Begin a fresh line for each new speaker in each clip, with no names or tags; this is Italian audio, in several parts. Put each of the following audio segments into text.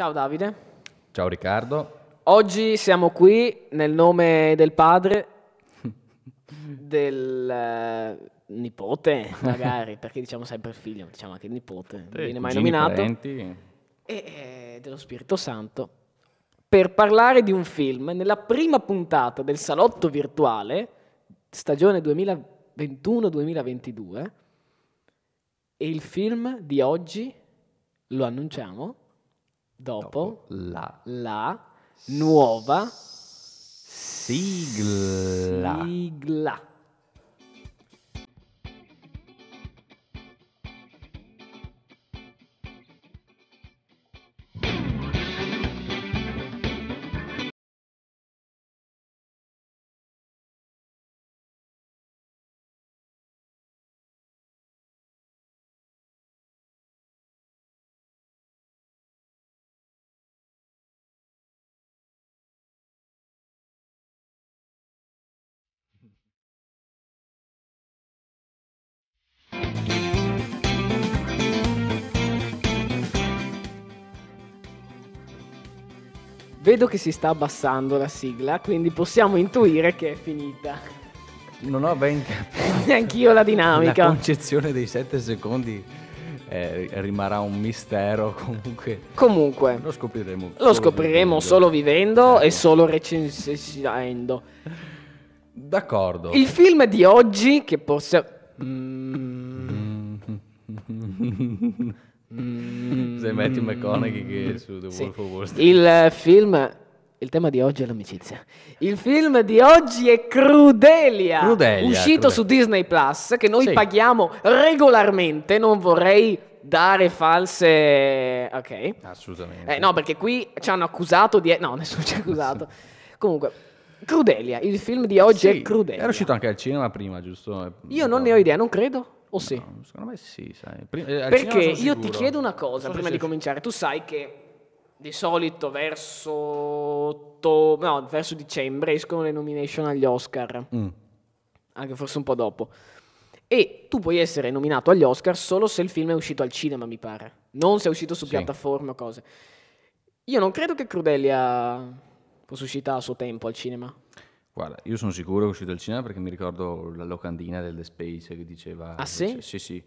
Ciao Davide.
Ciao Riccardo.
Oggi siamo qui nel nome del padre, del eh, nipote magari, perché diciamo sempre il figlio, diciamo anche il nipote, non viene mai nominato,
parenti.
e eh, dello Spirito Santo, per parlare di un film nella prima puntata del Salotto Virtuale, stagione 2021-2022, e il film di oggi lo annunciamo dopo,
Dopo la
la nuova
sigla.
sigla. Vedo che si sta abbassando la sigla, quindi possiamo intuire che è finita.
Non ho ben capito.
Anch'io la
La
dinamica.
concezione dei sette secondi eh, rimarrà un mistero. Comunque
Comunque,
lo scopriremo.
lo scopriremo solo vivendo e
Certo.
solo recensendo.
D'accordo.
Il film di oggi che possiamo... Mm,
Sei Matthew McConaughey che su The
Sì.
Wolf of Wall Street.
Il film... Il tema di oggi è l'amicizia. Il film di oggi è Crudelia,
Crudelia,
uscito
Crudelia.
su Disney Plus, che noi
Sì.
paghiamo regolarmente. Non vorrei dare false. Ok.
Assolutamente.
Eh, no, perché qui ci hanno accusato di. No, nessuno ci ha accusato. Comunque, Crudelia. Il film di oggi
Sì,
è Crudelia.
Era uscito anche al cinema prima, giusto?
Io non ne ho idea, non credo. O sì?
No, secondo me sì, sai. Prima- eh,
Perché io ti chiedo una cosa
so
prima di cominciare. Tu sai che di solito verso, otto- no, verso dicembre escono le nomination agli Oscar,
Mm.
anche forse un po' dopo. E tu puoi essere nominato agli Oscar solo se il film è uscito al cinema, mi pare. Non se è uscito su
Sì.
piattaforme o cose. Io non credo che Crudelia fosse uscita a suo tempo al cinema.
Guarda, io sono sicuro che è uscito al cinema perché mi ricordo la locandina del The Space che diceva...
Ah, sì?
Sì, sì.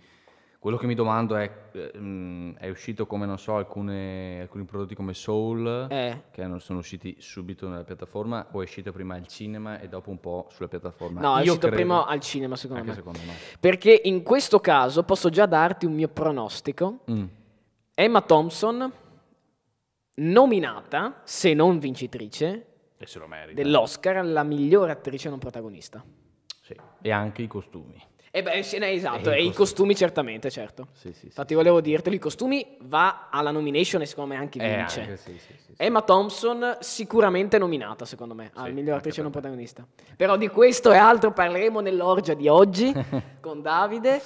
Quello che mi domando è, eh, mm, è uscito come, non so, alcune- alcuni prodotti come Soul,
Eh.
che non sono usciti subito nella piattaforma, o è uscito prima al cinema e dopo un po' sulla piattaforma?
No, è
Io
uscito
credo-
prima al cinema, secondo me.
secondo me.
Perché in questo caso posso già darti un mio pronostico.
Mm.
Emma Thompson, nominata, se non vincitrice,
E se lo merita.
dell'Oscar alla migliore attrice non protagonista.
Sì. E anche i costumi.
E beh, sì, ne- esatto,
E i
e i
costumi.
costumi certamente, certo.
Sì, sì, sì.
Infatti volevo dirtelo, i costumi va alla nomination e secondo me anche
Eh,
vince.
anche, sì, sì, sì, sì.
Emma Thompson sicuramente nominata secondo me al miglior attrice non protagonista. Però di questo e altro parleremo nell'orgia di oggi con Davide.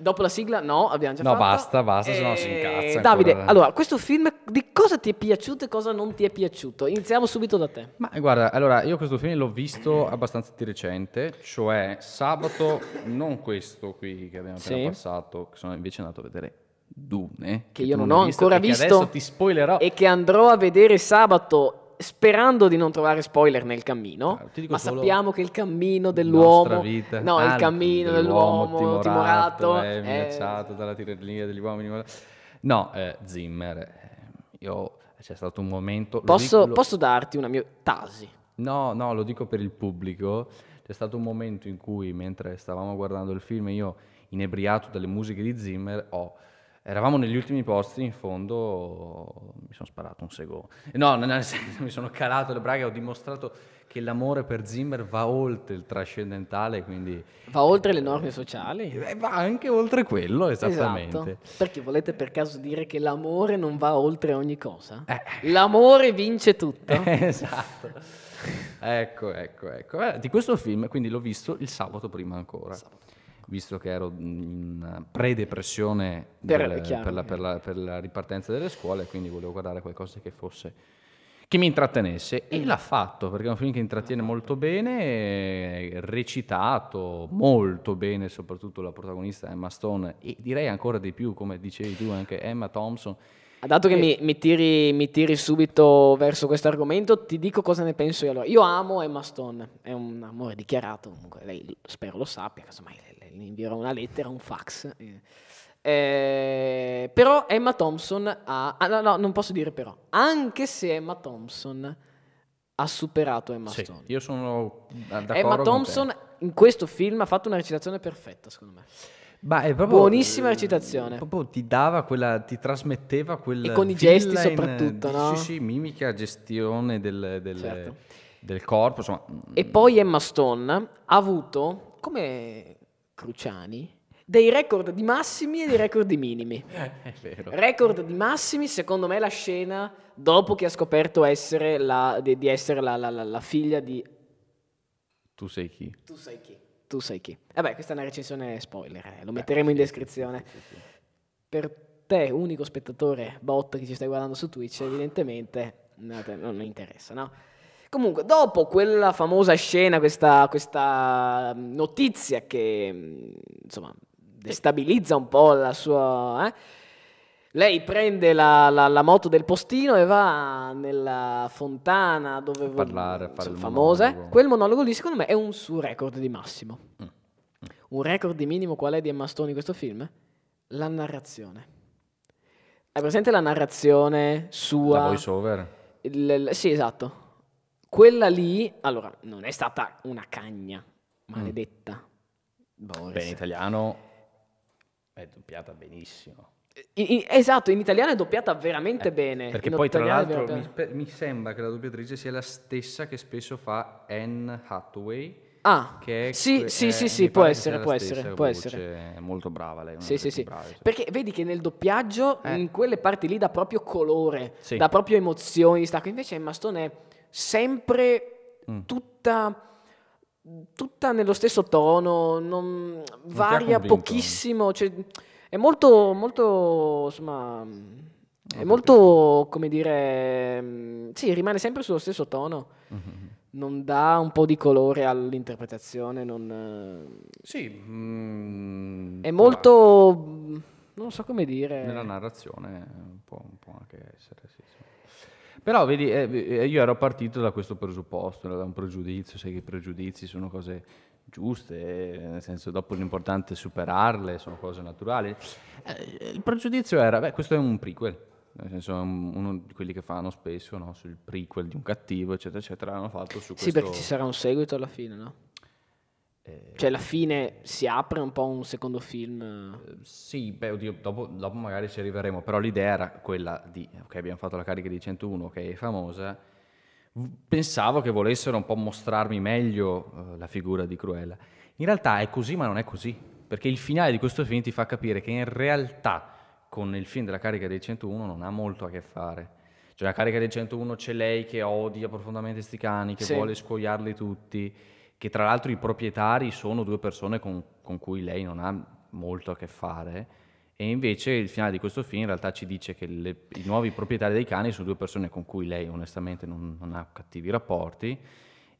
Dopo la sigla no, abbiamo già
No,
fatto.
basta, basta, sennò si
Eh,
incazza
Davide,
ancora.
allora, questo film di cosa ti è piaciuto e cosa non ti è piaciuto? Iniziamo subito da te.
Ma guarda, allora io questo film l'ho visto abbastanza di recente, cioè sabato, non questo qui che abbiamo appena
Sì.
passato, che sono invece andato a vedere Dune.
Che io
tu
non ho
hai
ancora
e che
visto.
adesso ti spoilerò.
E che andrò a vedere sabato sperando di non trovare spoiler nel cammino,
Ah,
ma sappiamo che il cammino dell'uomo,
vita.
no,
Ah,
il cammino dell'uomo, timorato,
è
è-
minacciato dalla tirannia degli uomini. No, eh, Zimmer, eh, io c'è stato un momento...
Posso,
dico-
posso darti una mia tasi?
No, no, lo dico per il pubblico. C'è stato un momento in cui, mentre stavamo guardando il film, io, inebriato dalle musiche di Zimmer, ho... Eravamo negli ultimi posti, in fondo mi sono sparato un secondo. No, nel senso, mi sono calato le braghe, ho dimostrato che l'amore per Zimmer va oltre il trascendentale, quindi
Va oltre le norme sociali?
eh, va anche oltre quello, esattamente.
Esatto. Perché volete per caso dire che l'amore non va oltre ogni cosa?
Eh.
L'amore vince tutto.
esatto. Ecco, ecco, ecco. Eh, di questo film, quindi l'ho visto il sabato prima ancora. Visto che ero in pre-depressione
Per-
del- per, la, per la- per la ripartenza delle scuole, quindi volevo guardare qualcosa che fosse che mi intrattenesse. E l'ha fatto perché è un film che intrattiene molto bene, recitato molto bene, soprattutto la protagonista Emma Stone e direi ancora di più, come dicevi tu, anche Emma Thompson
Dato che mi, mi tiri, mi tiri subito verso questo argomento, ti dico cosa ne penso io allora. Io amo Emma Stone, è un amore dichiarato, comunque lei spero lo sappia, casomai le, invierò una lettera, un fax. eh. Eh, però Emma Thompson ha... ah, no, no, non posso dire però. Anche se Emma Thompson ha superato Emma
Sì,
Stone.
io sono d'accordo
Emma
con te.
Thompson in questo film ha fatto una recitazione perfetta, secondo me.
Ma è proprio,
Buonissima
eh,
recitazione.
Proprio ti dava quella, ti trasmetteva quel
E con i gesti soprattutto,
di-
no?
Sì, sì, mimica, gestione del, del-
Certo.
del corpo, insomma.
E poi Emma Stone ha avuto, come Cruciani, dei record di massimi e dei record di minimi.
È vero.
Record di massimi, secondo me, la scena dopo che ha scoperto essere la- di, di essere la, la- la- la figlia di...
Tu sei chi?
Tu sai chi? Tu sai chi? Vabbè, questa è una recensione spoiler, eh, lo metteremo in descrizione. Per te, unico spettatore bot che ci stai guardando su Twitch, evidentemente no, non mi interessa, no? Comunque, dopo quella famosa scena, questa, questa mm, notizia che mm, insomma destabilizza un po' la sua. eh, Lei prende la, la- la moto del postino e va nella fontana dove
parlare, a fare
insomma,
il
famosa.
monologo.
Quel monologo lì, secondo me, è un suo record di massimo. Un record di minimo qual è di Emma Stone in questo film? La narrazione. Hai presente la narrazione sua?
La voice over?
Il- il- sì, esatto. Quella lì, allora, non è stata una cagna, maledetta. Boris.
Beh, in italiano è doppiata benissimo.
In- in- esatto, in italiano è doppiata veramente bene.
Eh, Perché
in
poi, tra
è
l'altro, mi, mi sembra che la doppiatrice sia la stessa che spesso fa Anne Hathaway.
Ah,
Che è
sì,
que-
sì,
è-
sì,
mi
sì, può essere, può essere, può essere.
È molto brava lei.
Sì, sì, sì.
brave,
Perché vedi che nel doppiaggio,
Eh.
in quelle parti lì, dà proprio colore,
Sì.
dà proprio emozioni, distacco. Invece Emma Stone è sempre
Mm.
tutta, tutta nello stesso tono, non
ha
varia pochissimo. cioè, è molto, molto, insomma, è molto, come dire, mm, sì, rimane sempre sullo stesso tono.
Mhm.
Non dà un po' di colore all'interpretazione, non,
Sì, mm,
è molto, non so come dire.
Nella narrazione può, può anche essere, sì, sì. Però vedi, eh, eh, io ero partito da questo presupposto, da un pregiudizio, sai che i pregiudizi sono cose giuste, nel senso dopo l'importante è superarle, sono cose naturali. Eh, il pregiudizio era, beh, questo è un prequel, nel senso uno di quelli che fanno spesso, no, sul prequel di un cattivo, eccetera, eccetera, hanno fatto su questo...
Sì, perché ci sarà un seguito alla fine, no?
eh,
Cioè, alla fine si apre un po' un secondo film.
Eh, Sì, beh, oddio, dopo, dopo magari ci arriveremo, però l'idea era quella di, ok, abbiamo fatto la carica di 101, che è famosa, pensavo che volessero un po' mostrarmi meglio eh, la figura di Cruella. In realtà è così, ma non è così, perché il finale di questo film ti fa capire che in realtà con il film della carica dei 101 non ha molto a che fare. Cioè, la carica dei 101 c'è lei che odia profondamente sti cani, che
Sì.
vuole scoiarli tutti, che tra l'altro i proprietari sono due persone con, con cui lei non ha molto a che fare. E invece il finale di questo film in realtà ci dice che le- i nuovi proprietari dei cani sono due persone con cui lei onestamente non, non ha cattivi rapporti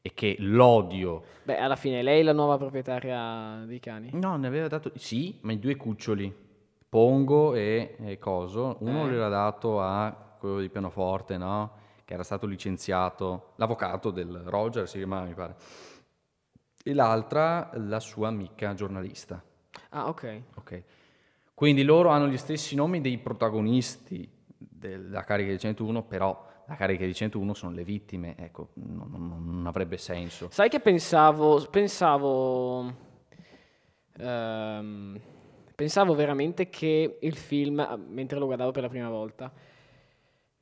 e che l'odio...
Beh, alla fine lei è la nuova proprietaria dei cani.
No, ne aveva dato... Sì, ma i due cuccioli, Pongo e, e Coso, uno
Eh.
gliel'ha dato a quello di pianoforte, no? Che era stato licenziato, l'avvocato del Roger si chiamava, mi pare. E l'altra, la sua amica giornalista.
Ah, ok.
Ok. Quindi loro hanno gli stessi nomi dei protagonisti della carica di 101, però la carica di 101 sono le vittime, ecco, non, non- non avrebbe senso.
Sai che pensavo, pensavo, ehm, pensavo veramente che il film, mentre lo guardavo per la prima volta,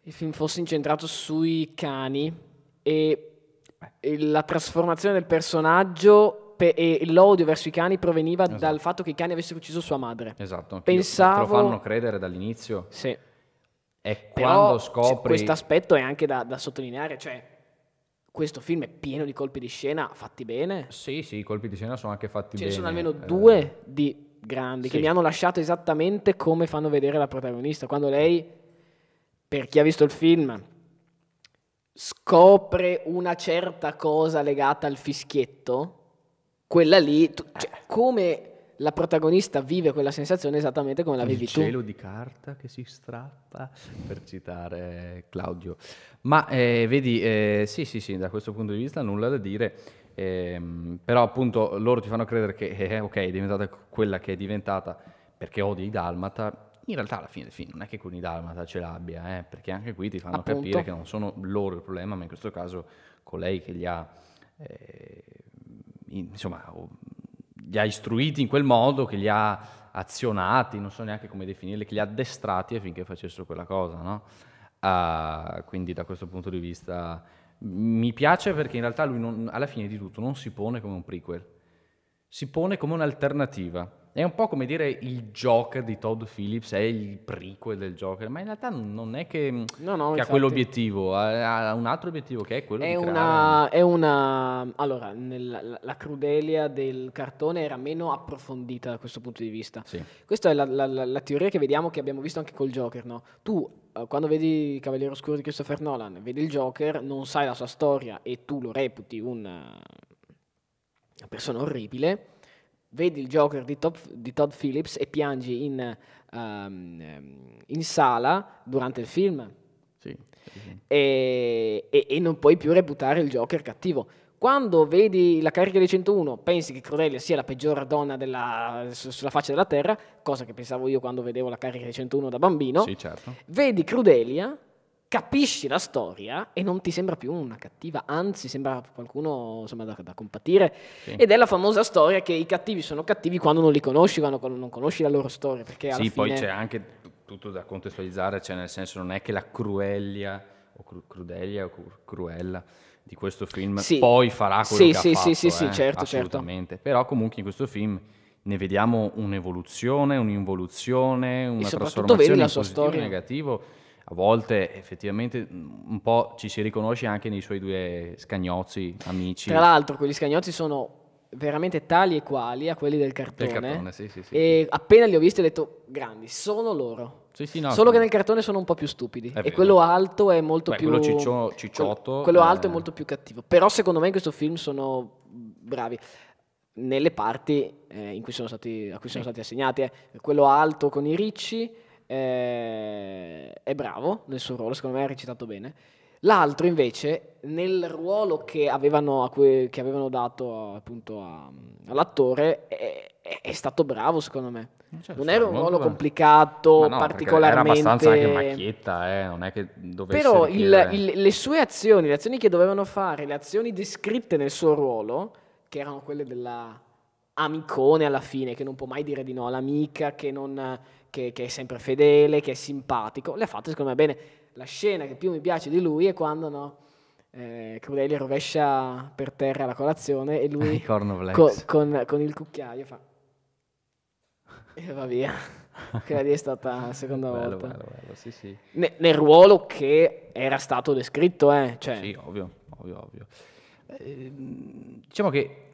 il film fosse incentrato sui cani e la trasformazione del personaggio pe- e l'odio verso i cani proveniva
Esatto.
dal fatto che i cani avessero ucciso sua madre.
Esatto.
Pensavo-
te lo fanno credere dall'inizio.
Sì. Però
quando
c-
scopri...
questo aspetto è anche da, da sottolineare, cioè questo film è pieno di colpi di scena fatti bene.
Sì, sì, i colpi di scena sono anche fatti
Ce ne
bene.
sono almeno
eh,
due di grandi che
sì.
mi hanno lasciato esattamente come fanno vedere la protagonista. Quando lei, per chi ha visto il film, scopre una certa cosa legata al fischietto, quella lì, tu- cioè, come la protagonista vive quella sensazione esattamente come la
Il
vivi tu.
cielo di carta che si strappa, per citare Claudio. Ma eh, vedi, eh, sì, sì, sì, da questo punto di vista nulla da dire, ehm, però appunto loro ti fanno credere che, eh, ok, è diventata quella che è diventata perché odi i Dalmata. In realtà alla fine del film non è che con i Dalmata ce l'abbia, eh, perché anche qui ti fanno
Appunto.
capire che non sono loro il problema, ma in questo caso colei che li ha, eh, insomma, li ha istruiti in quel modo, che li ha azionati, non so neanche come definirli, che li ha addestrati affinché facessero quella cosa, no? Ah, quindi da questo punto di vista mi piace perché in realtà lui non- alla fine di tutto non si pone come un prequel, si pone come un'alternativa. È un po' come dire il Joker di Todd Phillips è il prequel del Joker, ma in realtà non è che,
No, no,
che ha quell'obiettivo, ha, ha un altro obiettivo che è quello
È
di creare...
una, è una... Allora, nel- la, crudelia del cartone era meno approfondita da questo punto di vista.
Sì.
Questa è la, la- la- teoria che vediamo, che abbiamo visto anche col Joker, no? Tu, eh, quando vedi Cavaliere Oscuro di Christopher Nolan, vedi il Joker, non sai la sua storia e tu lo reputi un, eh, una persona orribile, vedi il Joker di, Todd- di Todd Phillips e piangi in, ehm, in sala durante il film
Sì,
e, e- e non puoi più reputare il Joker cattivo. Quando vedi la carica dei 101, pensi che Crudelia sia la peggior donna della- su- sulla faccia della terra, cosa che pensavo io quando vedevo la carica dei 101 da bambino.
Sì, certo.
Vedi Crudelia, capisci la storia e non ti sembra più una cattiva, anzi sembra qualcuno insomma, da, da compatire.
Sì.
Ed è la famosa storia che i cattivi sono cattivi quando non li conosci, quando non conosci la loro storia.
Sì, poi
fine-
c'è anche tutto da contestualizzare, cioè nel senso non è che la cruelia o cru- crudelia o cru- cruella di questo film
Sì.
poi farà quello
Sì,
che
sì,
ha
sì,
fatto,
sì, sì,
eh,
certo, certo.
assolutamente. Però comunque in questo film ne vediamo un'evoluzione, un'involuzione, una
soprattutto
trasformazione in positivo e negativo. A volte effettivamente un po' ci si riconosce anche nei suoi due scagnozzi, amici
Tra l'altro, quegli scagnozzi sono veramente tali e quali a quelli del cartone.
del cartone. Sì, sì, sì.
E appena li ho visti ho detto, grandi, sono loro.
Sì, sì, no,
Solo che nel cartone sono un po' più stupidi. E quello alto è molto
Beh,
più...
quello ciccio- cicciotto,
quel- quello alto è
eh.
molto più cattivo. Però secondo me in questo film sono bravi. Nelle parti eh, in cui sono stati, a cui sono stati assegnati. eh. Quello alto con i ricci eh, è bravo nel suo ruolo, secondo me ha recitato bene. L'altro invece, nel ruolo che avevano, cui- che avevano dato appunto a- all'attore, è, è- stato bravo secondo me.
Certo,
non era un ruolo
bravo.
complicato,
no,
particolarmente...
Era abbastanza anche macchietta, eh, non è che dovesse
Però il- il- le sue azioni, le azioni che dovevano fare, le azioni descritte nel suo ruolo, che erano quelle della amicone alla fine, che non può mai dire di no all'amica, che, non- che- che è sempre fedele, che è simpatico, le ha fatte secondo me bene. La scena che più mi piace di lui è quando no, eh, Crudelia rovescia per terra la colazione e lui co- con, con il cucchiaio fa... E va via. Quella lì è stata la seconda
Bello,
volta.
bello, bello, sì, sì.
Ne- nel ruolo che era stato descritto, eh. Cioè,
Sì, ovvio, ovvio, ovvio. Eh, diciamo che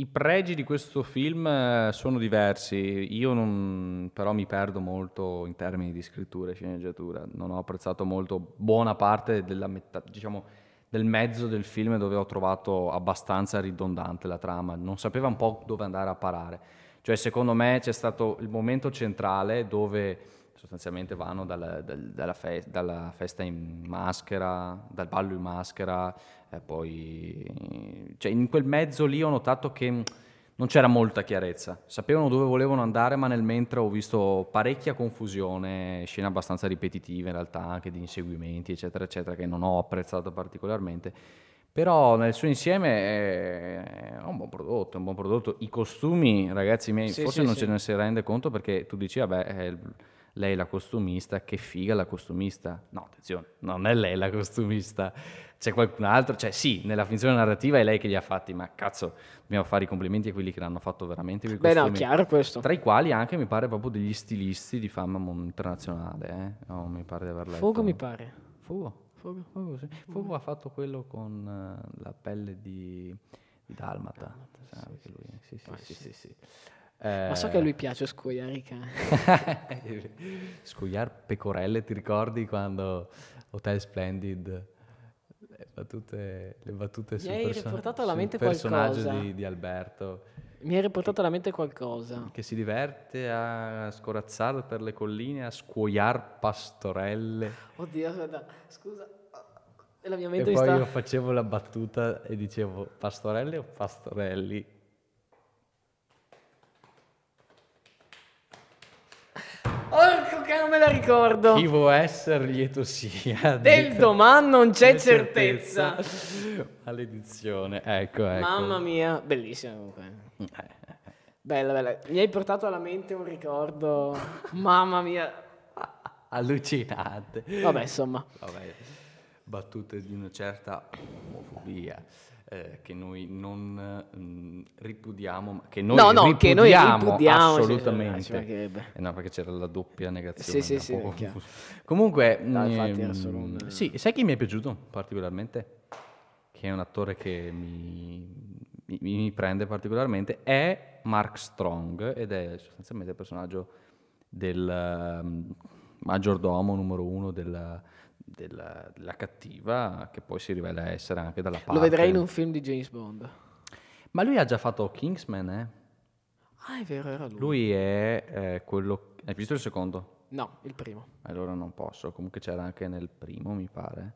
i pregi di questo film eh, sono diversi, io non, però mi perdo molto in termini di scrittura e sceneggiatura, non ho apprezzato molto buona parte della metà, diciamo, del mezzo del film dove ho trovato abbastanza ridondante la trama, non sapeva un po' dove andare a parare. Cioè, secondo me c'è stato il momento centrale dove sostanzialmente vanno dal- dal- dalla, fe- dalla festa in maschera, dal ballo in maschera, e poi... Cioè, in quel mezzo lì ho notato che mh, non c'era molta chiarezza. Sapevano dove volevano andare, ma nel mentre ho visto parecchia confusione, scene abbastanza ripetitive in realtà, anche di inseguimenti, eccetera, eccetera, che non ho apprezzato particolarmente. Però nel suo insieme è un buon prodotto, è un buon prodotto. I costumi, ragazzi miei,
Sì,
forse
sì,
non
sì.
ce ne si rende conto perché tu dici, vabbè, lei è la costumista, che figa la costumista. No, attenzione, non è lei la costumista, c'è qualcun altro, cioè sì, nella finzione narrativa è lei che li ha fatti, ma cazzo, dobbiamo fare i complimenti a quelli che l'hanno fatto veramente quei
beh, no,
costumi.
chiaro questo.
Tra i quali anche mi pare proprio degli stilisti di fama internazionale, eh? No, mi pare di aver letto.
Fuoco mi pare.
Fugo. Fugo, Fugo, sì. Fugo ha fatto quello con eh, la pelle di, di Dalmata. lui- sì, sì, sì, sì, sì.
Ma so
Eh,
che a lui piace cani.
Scugliar pecorelle, ti ricordi quando Hotel Splendid le battute, le battute
Mi hai
perso-
riportato alla mente
personaggio
qualcosa.
di, di Alberto
Mi hai riportato alla mente qualcosa.
che si diverte a scorazzare per le colline, a scuoiar pastorelle.
Oddio, aspetta, scusa. E la mia
E
mente
poi
mi sta...
io facevo la battuta e dicevo pastorelle o pastorelli?
Porco che non me la ricordo.
Chi vuol essere lieto sia.
Del domani non c'è
C'è
certezza.
Maledizione, ecco, ecco.
Mamma mia, bellissima comunque.
Eh,
Bella, bella. Mi hai portato alla mente un ricordo. Mamma mia.
Allucinante.
Vabbè, insomma.
Vabbè, battute di una certa omofobia eh, che noi non mm, ripudiamo, ma che noi
No, no, che noi
ripudiamo
ripudiamo, sì,
assolutamente.
ci mancherebbe.
Eh no, perché c'era la doppia negazione.
Sì, sì, sì,
po' confuso. Comunque,
No, infatti
mm,
era solo un-
sì, sai chi mi è piaciuto particolarmente? Che è un attore che mi, mi- mi prende particolarmente, è Mark Strong ed è sostanzialmente il personaggio del um, maggiordomo numero uno della, della- della cattiva, che poi si rivela essere anche dalla parte.
Lo vedrei in un film di James Bond.
Ma lui ha già fatto Kingsman, eh?
Ah, è vero, era lui.
Lui è eh, quello... Hai visto il secondo?
No, il primo.
Allora non posso, comunque c'era anche nel primo, mi pare.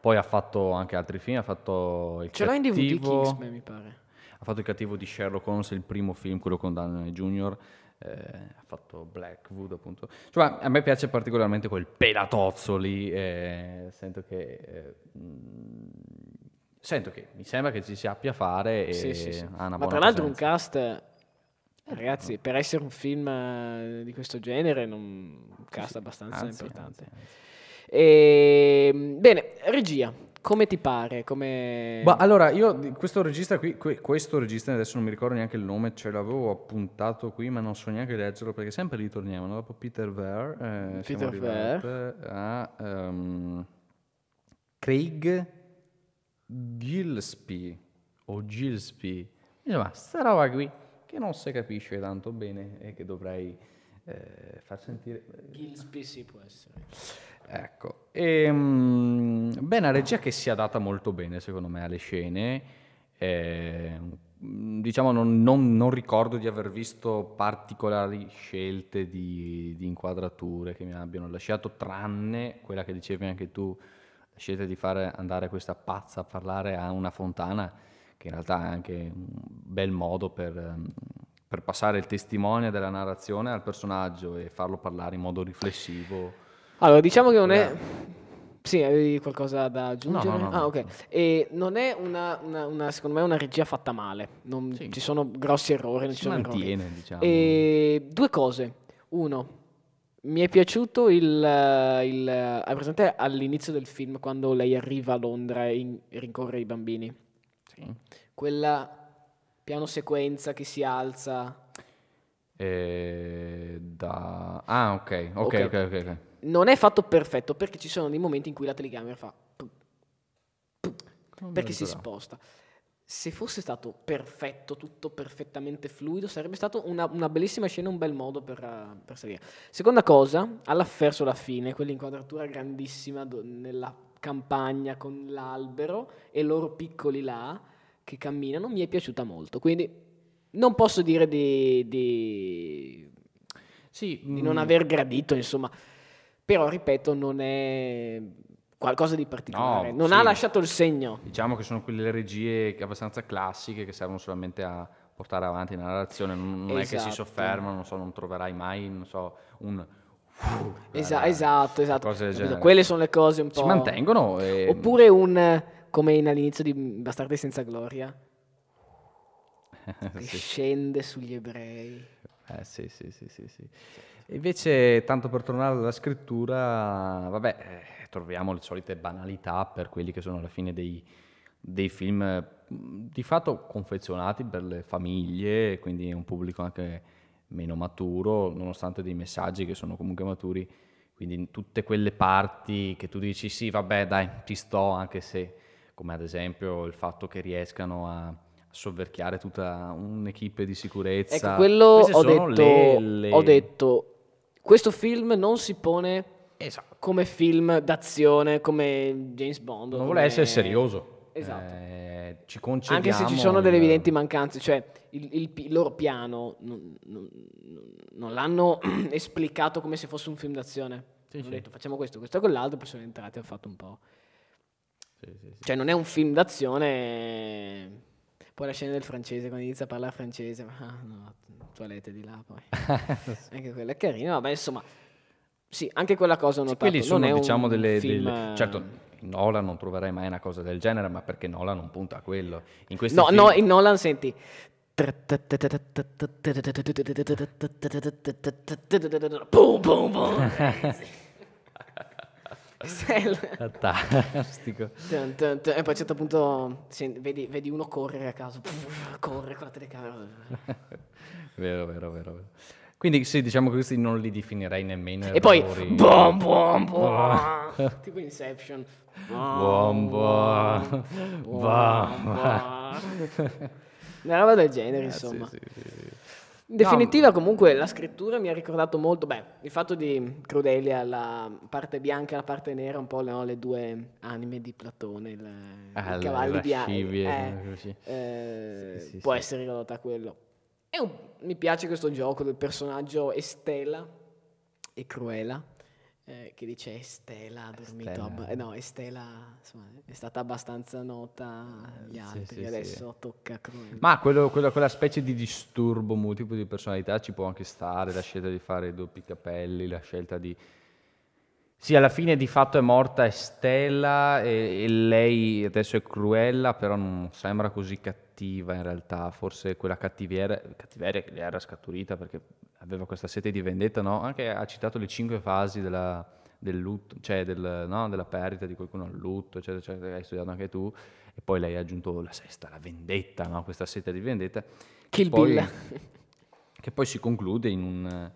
Poi ha fatto anche altri film, ha fatto il
Ce l'ho in DVD
cattivo,
Kingsman, mi pare.
ha fatto il cattivo di Sherlock Holmes, il primo film, quello con Downey Jr., eh, ha fatto Blackwood appunto. Cioè, a me piace particolarmente quel pelatozzo lì, eh, sento che... eh, mm, sento che mi sembra che ci sappia fare e
Sì, sì, sì.
ha una
Ma
buona
tra l'altro un
presenza.
cast... eh, Ragazzi, per essere un film eh, di questo genere, non- un cast abbastanza
Anzi,
importante.
anzi, anzi.
E, bene, regia, come ti pare? Come...
Ma allora, io questo regista qui, que- questo regista, adesso non mi ricordo neanche il nome, ce l'avevo appuntato qui, ma non so neanche leggerlo perché sempre ritorniamo. no? Dopo Peter Ver, eh,
Peter
arrivati a ehm, Craig Gillespie o Gillespie. Insomma, sta roba qui che non si capisce tanto bene e che dovrei eh, far sentire.
Gillespie sì, può essere.
Ecco, ehm, beh, una regia che si adatta molto bene secondo me alle scene, eh, diciamo non, non- non ricordo di aver visto particolari scelte di, di inquadrature che mi abbiano lasciato, tranne quella che dicevi anche tu, la scelta di fare andare questa pazza a parlare a una fontana, che in realtà è anche un bel modo per, per passare il testimone della narrazione al personaggio e farlo parlare in modo riflessivo.
Allora, diciamo che non è... Sì, avevi qualcosa da aggiungere?
No, no, no,
ah, ok. E non è una, una- una- secondo me, una regia fatta male. Non
Sì.
ci sono grossi errori, non ci sono errori.
mantiene, diciamo.
E due cose. Uno, mi è piaciuto il, il hai presente all'inizio del film quando lei arriva a Londra e in- rincorre i bambini?
Sì.
Quella piano sequenza che si alza.
Eh, da... Ah, ok, ok,
Ok.
ok, ok. ok.
Non è fatto perfetto perché ci sono dei momenti in cui la telecamera fa pu- pu-
Non me
perché si sposta. Se fosse stato perfetto, tutto perfettamente fluido, sarebbe stata una, una bellissima scena, un bel modo per, eh, per salire. Seconda cosa, alla verso la fine, quell'inquadratura grandissima do- nella campagna con l'albero e loro piccoli là che camminano, mi è piaciuta molto. Quindi non posso dire di, di-
Sì,
di
mm,
non aver gradito, insomma. Però, ripeto, non è qualcosa di particolare.
No,
non
sì.
ha lasciato il segno.
diciamo che sono quelle regie abbastanza classiche che servono solamente a portare avanti la narrazione, non, non è che si
Esatto.
soffermano, non so, non troverai mai, non so, un...
Esa- esatto, esatto.
cose del
Capito?
genere.
Quelle sono le cose un po'...
Si mantengono e...
Oppure un... come in all'inizio di Bastardi senza gloria, che
Sì.
scende sugli ebrei.
Eh, sì, sì, sì, sì, sì. Invece, tanto per tornare alla scrittura, vabbè, eh, troviamo le solite banalità per quelli che sono alla fine dei, dei film di fatto confezionati per le famiglie, quindi un pubblico anche meno maturo, nonostante dei messaggi che sono comunque maturi, quindi in tutte quelle parti che tu dici sì, vabbè, dai, ci sto, anche se, come ad esempio il fatto che riescano a sovverchiare tutta un'equipe di sicurezza.
Ecco, quello ho detto,
le- le-
ho detto, questo film non si pone
Esatto.
come film d'azione, come James Bond.
Non
come-
vuole essere serioso.
Esatto.
Eh, ci concediamo...
Anche se ci sono delle evidenti mancanze, cioè il, il il loro piano non, non- non- l'hanno esplicato come se fosse un film d'azione.
Sì,
Hanno
sì.
detto facciamo questo, questo e quell'altro, poi sono entrati e hanno fatto un po'.
Sì, sì, sì.
Cioè non è un film d'azione. Poi la scena del francese, quando inizia a parlare francese, ma ah, no, toilette di là poi. anche quella è carina, vabbè insomma. Sì, anche quella cosa ho
Sì,
notato.
quelli
non
sono,
un
diciamo, delle,
film,
delle-
eh,
Certo, in Nolan non troverai mai una cosa del genere, ma perché Nolan non punta a quello. In questi
No,
film-
no, in Nolan senti. Boom, boom, boom.
Fantastico.
Tun, tun, tun. E poi a un certo punto vedi, vedi uno correre a caso, corre con la telecamera.
vero, vero, vero, vero. Quindi sì, diciamo che questi non li definirei nemmeno
E poi
errori.
boom, boom, boom. tipo Inception.
Buon, buon,
Buon,
buon.
buon. Una roba del genere,
Eh,
insomma.
sì, sì, sì.
In definitiva, comunque, la scrittura mi ha ricordato molto, beh, il fatto di Crudelia, la parte bianca e la parte nera, un po' no, le due anime di Platone, il,
Ah,
i
le
cavalli di eh, eh,
Sì, sì,
può essere ridotta a quello. Un- mi piace questo gioco del personaggio Estela e Cruella, eh, che dice Estela ha dormito,
Estela.
abba- no, Estela insomma, è stata abbastanza nota agli
sì,
altri,
sì, sì.
adesso tocca a Cruella.
Ma quello- quello- quella specie di disturbo multiplo di personalità ci può anche stare, la scelta di fare i doppi capelli, la scelta di... Sì, alla fine di fatto è morta Estella e, e lei adesso è Cruella, però non sembra così cattiva in realtà, forse quella cattiviera, cattiveria che le era scaturita perché aveva questa sete di vendetta, no? Anche ha citato le cinque fasi della, del lutto, cioè del- no? della perdita di qualcuno al lutto, eccetera, eccetera, che hai studiato anche tu, e poi lei ha aggiunto la sesta, la vendetta, no? Questa sete di vendetta.
Kill
poi-
Bill.
che poi si conclude in, un-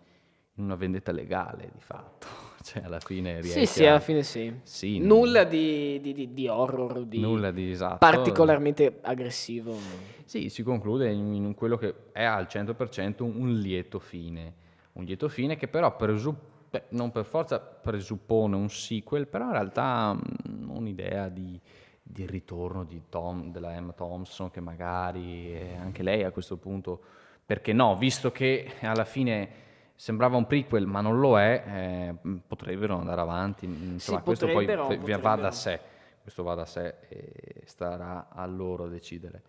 in una vendetta legale, di fatto. Cioè, alla fine riesce
Sì, sì,
a-
alla fine sì.
Sì,
Nulla di, di- di- horror, di
nulla di esatto.
particolarmente aggressivo.
Sì, si conclude in, in quello che è al 100% un, lieto fine. Un lieto fine che però presu- beh, non per forza presuppone un sequel, però in realtà mm, un'idea di, di ritorno di Tom, della Emma Thompson che magari eh, anche lei a questo punto, perché no, visto che alla fine sembrava un prequel ma non lo è, eh, potrebbero andare avanti. Insomma, questo poi va da sé, questo va da sé e starà a loro a decidere.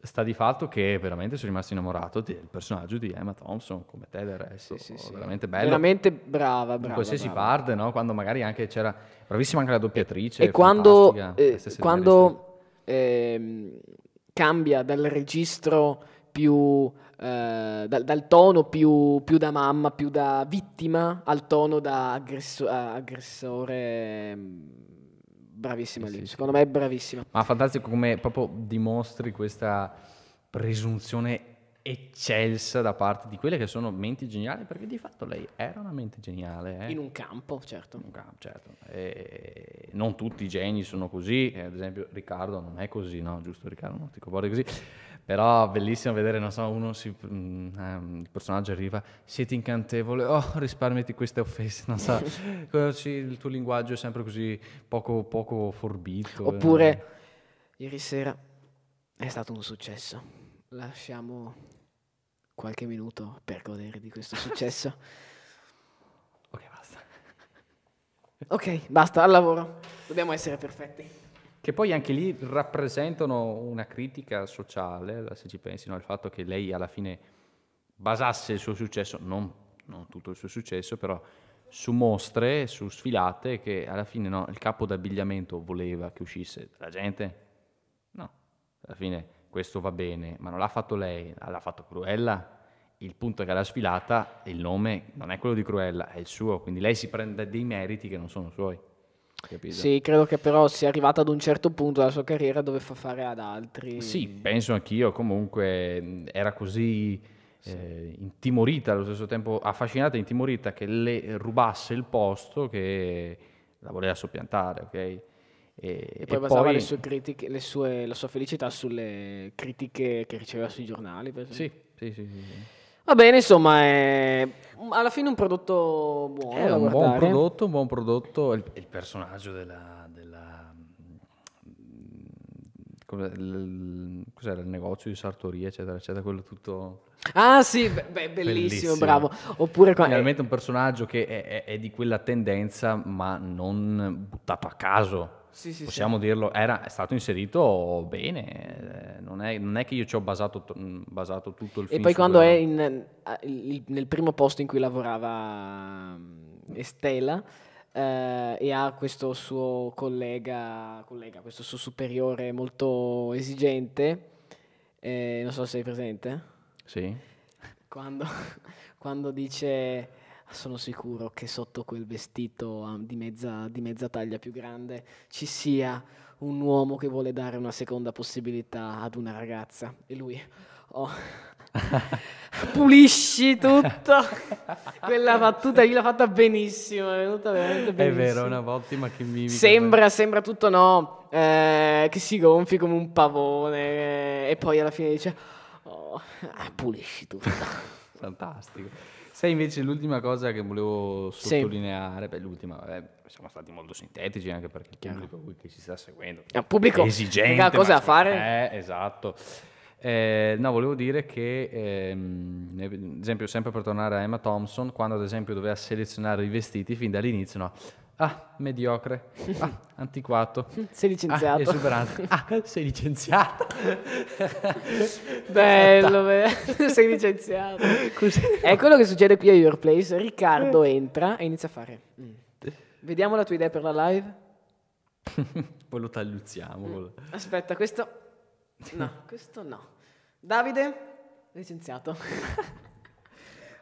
Sta di fatto che veramente sono rimasto innamorato del personaggio di Emma Thompson, come te del resto,
Sì, sì, sì.
veramente bello.
Veramente brava,
in
brava.
qualsiasi
brava.
parte, no? quando magari anche c'era bravissima anche la doppiatrice.
E quando, eh, quando ehm, cambia dal registro più, eh, dal, dal tono più, più da mamma, più da vittima, al tono da aggresso- a- aggressore, ehm, bravissima
Sì,
lì.
sì,
Secondo me è bravissima.
Ma fantastico come proprio dimostri questa presunzione eccelsa da parte di quelle che sono menti geniali, perché di fatto lei era una mente geniale. eh.
In un campo, certo.
Un campo, certo. E non tutti i geni sono così, eh, ad esempio Riccardo non è così, no? Giusto Riccardo, non ti comporti così. Però bellissimo vedere, non so, uno si, ehm, il personaggio arriva, siete incantevole, oh risparmiati queste offese, non so, il tuo linguaggio è sempre così poco, poco forbito. eh.
Oppure, ieri sera è stato un successo. Lasciamo qualche minuto per godere di questo successo.
Ok, basta.
ok, basta, al lavoro. Dobbiamo essere perfetti.
Che poi anche lì rappresentano una critica sociale, se ci pensi, no? il fatto che lei alla fine basasse il suo successo, non, non tutto il suo successo, però su mostre, su sfilate, che alla fine no, il capo d'abbigliamento voleva che uscisse la gente. No, alla fine questo va bene, ma non l'ha fatto lei, l'ha fatto Cruella. Il punto è che alla sfilata il nome non è quello di Cruella, è il suo, quindi lei si prende dei meriti che non sono suoi. Capito?
Sì, credo che però sia arrivata ad un certo punto della sua carriera dove fa fare ad altri.
Sì, penso anch'io, comunque era così eh, intimorita, allo stesso tempo affascinata e intimorita che le rubasse il posto che la voleva soppiantare, ok? E,
E poi basava le sue critiche, le sue- la sua felicità sulle critiche che riceveva sui giornali. per esempio.
Sì, sì, sì, sì, sì.
Va bene, insomma, è alla fine un prodotto buono
È un buon prodotto, un buon prodotto. Il, il personaggio della, della, Cos'è il, cos'era il negozio di sartoria, eccetera, eccetera, quello tutto...
Ah sì, beh, beh, bellissimo,
Bellissimo.
bravo. Oppure qua,
Finalmente un personaggio che è, è- è di quella tendenza, ma non buttato a caso.
Sì, sì, sì.
Possiamo dirlo, era, è stato inserito bene, eh, non è, non è che io ci ho basato, to- mh, basato tutto il
E
film
poi
su
quando è in- il- nel primo posto in cui lavorava mm, Estela eh, e ha questo suo collega, collega, questo suo superiore molto esigente, eh, non so se sei presente,
Sì?
quando, quando dice sono sicuro che sotto quel vestito ah, di mezza, di mezza taglia più grande ci sia un uomo che vuole dare una seconda possibilità ad una ragazza e lui oh, pulisci tutto quella battuta lì l'ha fatta benissimo è venuta veramente
È
benissimo
vero, è una ottima che mi...
Sembra, sembra tutto no, eh, che si gonfi come un pavone eh, e poi alla fine dice oh, ah, pulisci tutto.
Fantastico. Sai invece l'ultima cosa che volevo
Sì.
sottolineare, beh l'ultima, vabbè, siamo stati molto sintetici anche perché il pubblico qui che ci sta seguendo
È un pubblico
esigente.
ha cose da fare.
Eh, esatto. Eh, no, volevo dire che, ehm, ad esempio, sempre per tornare a Emma Thompson, quando ad esempio doveva selezionare i vestiti fin dall'inizio, no? Ah, mediocre. Ah, antiquato.
Sei
Ah,
licenziato.
esuberante. Ah, sei licenziato.
Bello, bello. sei licenziato. È quello che succede qui a Your Place. Riccardo entra e inizia a fare. "Mm. Vediamo la tua idea per la live.
Poi lo tagliuzziamo. quello.
Aspetta, questo. No, questo no. Davide, licenziato.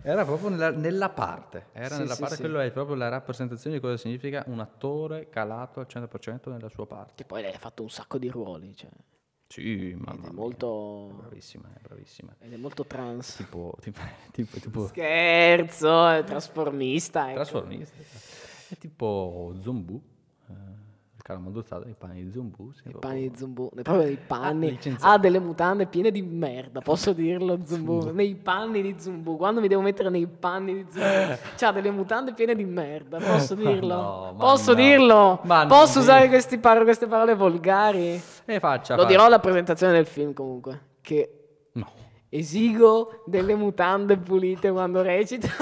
Era proprio nella, nella parte, era
Sì,
nella
sì,
parte,
sì.
quello è proprio la rappresentazione di cosa significa un attore calato al 100% nella sua parte.
Che poi lei ha fatto un sacco di ruoli. Cioè,
Sì, mamma
è
mia,
molto.
bravissima, è bravissima.
Ed è molto trans.
Tipo, tipo, tipo, tipo
Scherzo, è trasformista. ecco.
trasformista. È tipo Zombu, eh, il caramondozzato dei pani di Zombu. sì,
I
proprio-
panni di Zumbu, ne- proprio nei panni.
licenziato.
Ha delle mutande piene di merda, posso dirlo Zumbu. Nei panni di Zumbu, quando mi devo mettere nei panni di Zumbu, c'ha delle mutande piene di merda, posso dirlo?
no,
posso
no.
dirlo?
Ma
posso usare
dire.
questi par- queste parole volgari?
E faccia,
Lo
faccia.
dirò alla presentazione del film comunque, che
No.
esigo delle mutande pulite quando recita.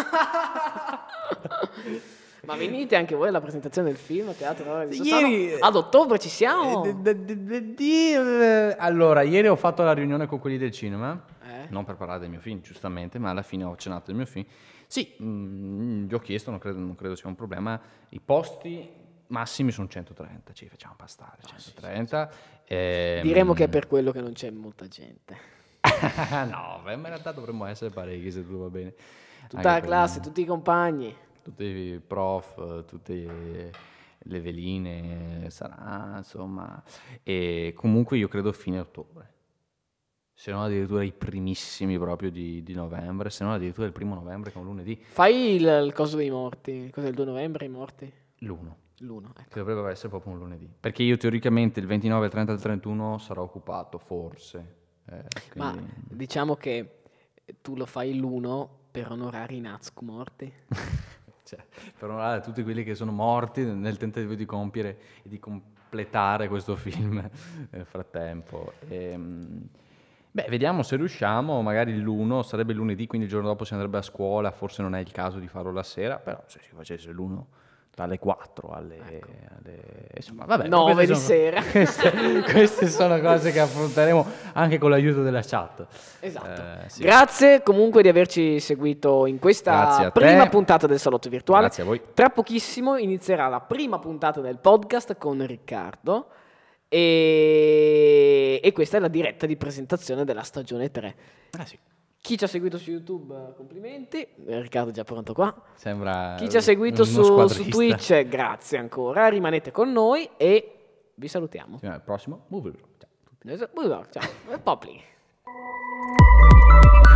Ma venite anche voi alla presentazione del film a Teatro di.
Ieri-
Ad ottobre ci siamo.
Eh, eh, Allora, ieri ho fatto la riunione con quelli del cinema,
Eh?
non per parlare del mio film, giustamente, ma alla fine ho cenato del mio film. Sì, mm, gli ho chiesto, non credo, non credo sia un problema, i posti massimi sono 130, ci facciamo passare, 130. ehm,
Diremo che è per quello che non c'è molta gente.
no, beh, ma in realtà dovremmo essere parecchi se tutto va bene.
Tutta
Anche
la classe, tutti i compagni.
Tutti i prof, tutte le veline, sarà insomma, e comunque io credo fine ottobre, se non addirittura i primissimi proprio di, di novembre, se non addirittura il primo novembre che è un lunedì,
Fai il, il coso dei morti. Cos'è il 2 novembre i morti?
l'uno,
L'1, ecco.
che dovrebbe essere proprio un lunedì, perché io teoricamente il 29, il 30 e il 31 sarò occupato, forse. eh,
Ma
quindi-
diciamo che tu lo fai l'1 per onorare i Nazca morti.
Cioè, per onorare tutti quelli che sono morti nel tentativo di compiere e di completare questo film nel frattempo. Ehm, beh, vediamo se riusciamo, magari l'1 sarebbe lunedì, quindi il giorno dopo si andrebbe a scuola, forse non è il caso di farlo la sera, però se si facesse l'1 dalle 4 alle... alle- insomma, vabbè.
9
queste
di
sono-
sera.
Queste, queste sono cose che affronteremo anche con l'aiuto della chat.
Esatto.
Eh, sì.
Grazie comunque di averci seguito in questa
a te.
prima puntata del Salotto Virtuale.
Grazie a voi.
Tra pochissimo inizierà la prima puntata del podcast con Riccardo e, e questa è la diretta di presentazione della stagione 3.
Ah, sì.
Chi ci ha seguito su YouTube, complimenti. Riccardo è già pronto qua.
Sembra
Chi ci ha seguito su, su, Twitch, grazie ancora. Rimanete con noi e vi salutiamo.
Sì, prossimo, Movie Ciao.
Ciao. Popling.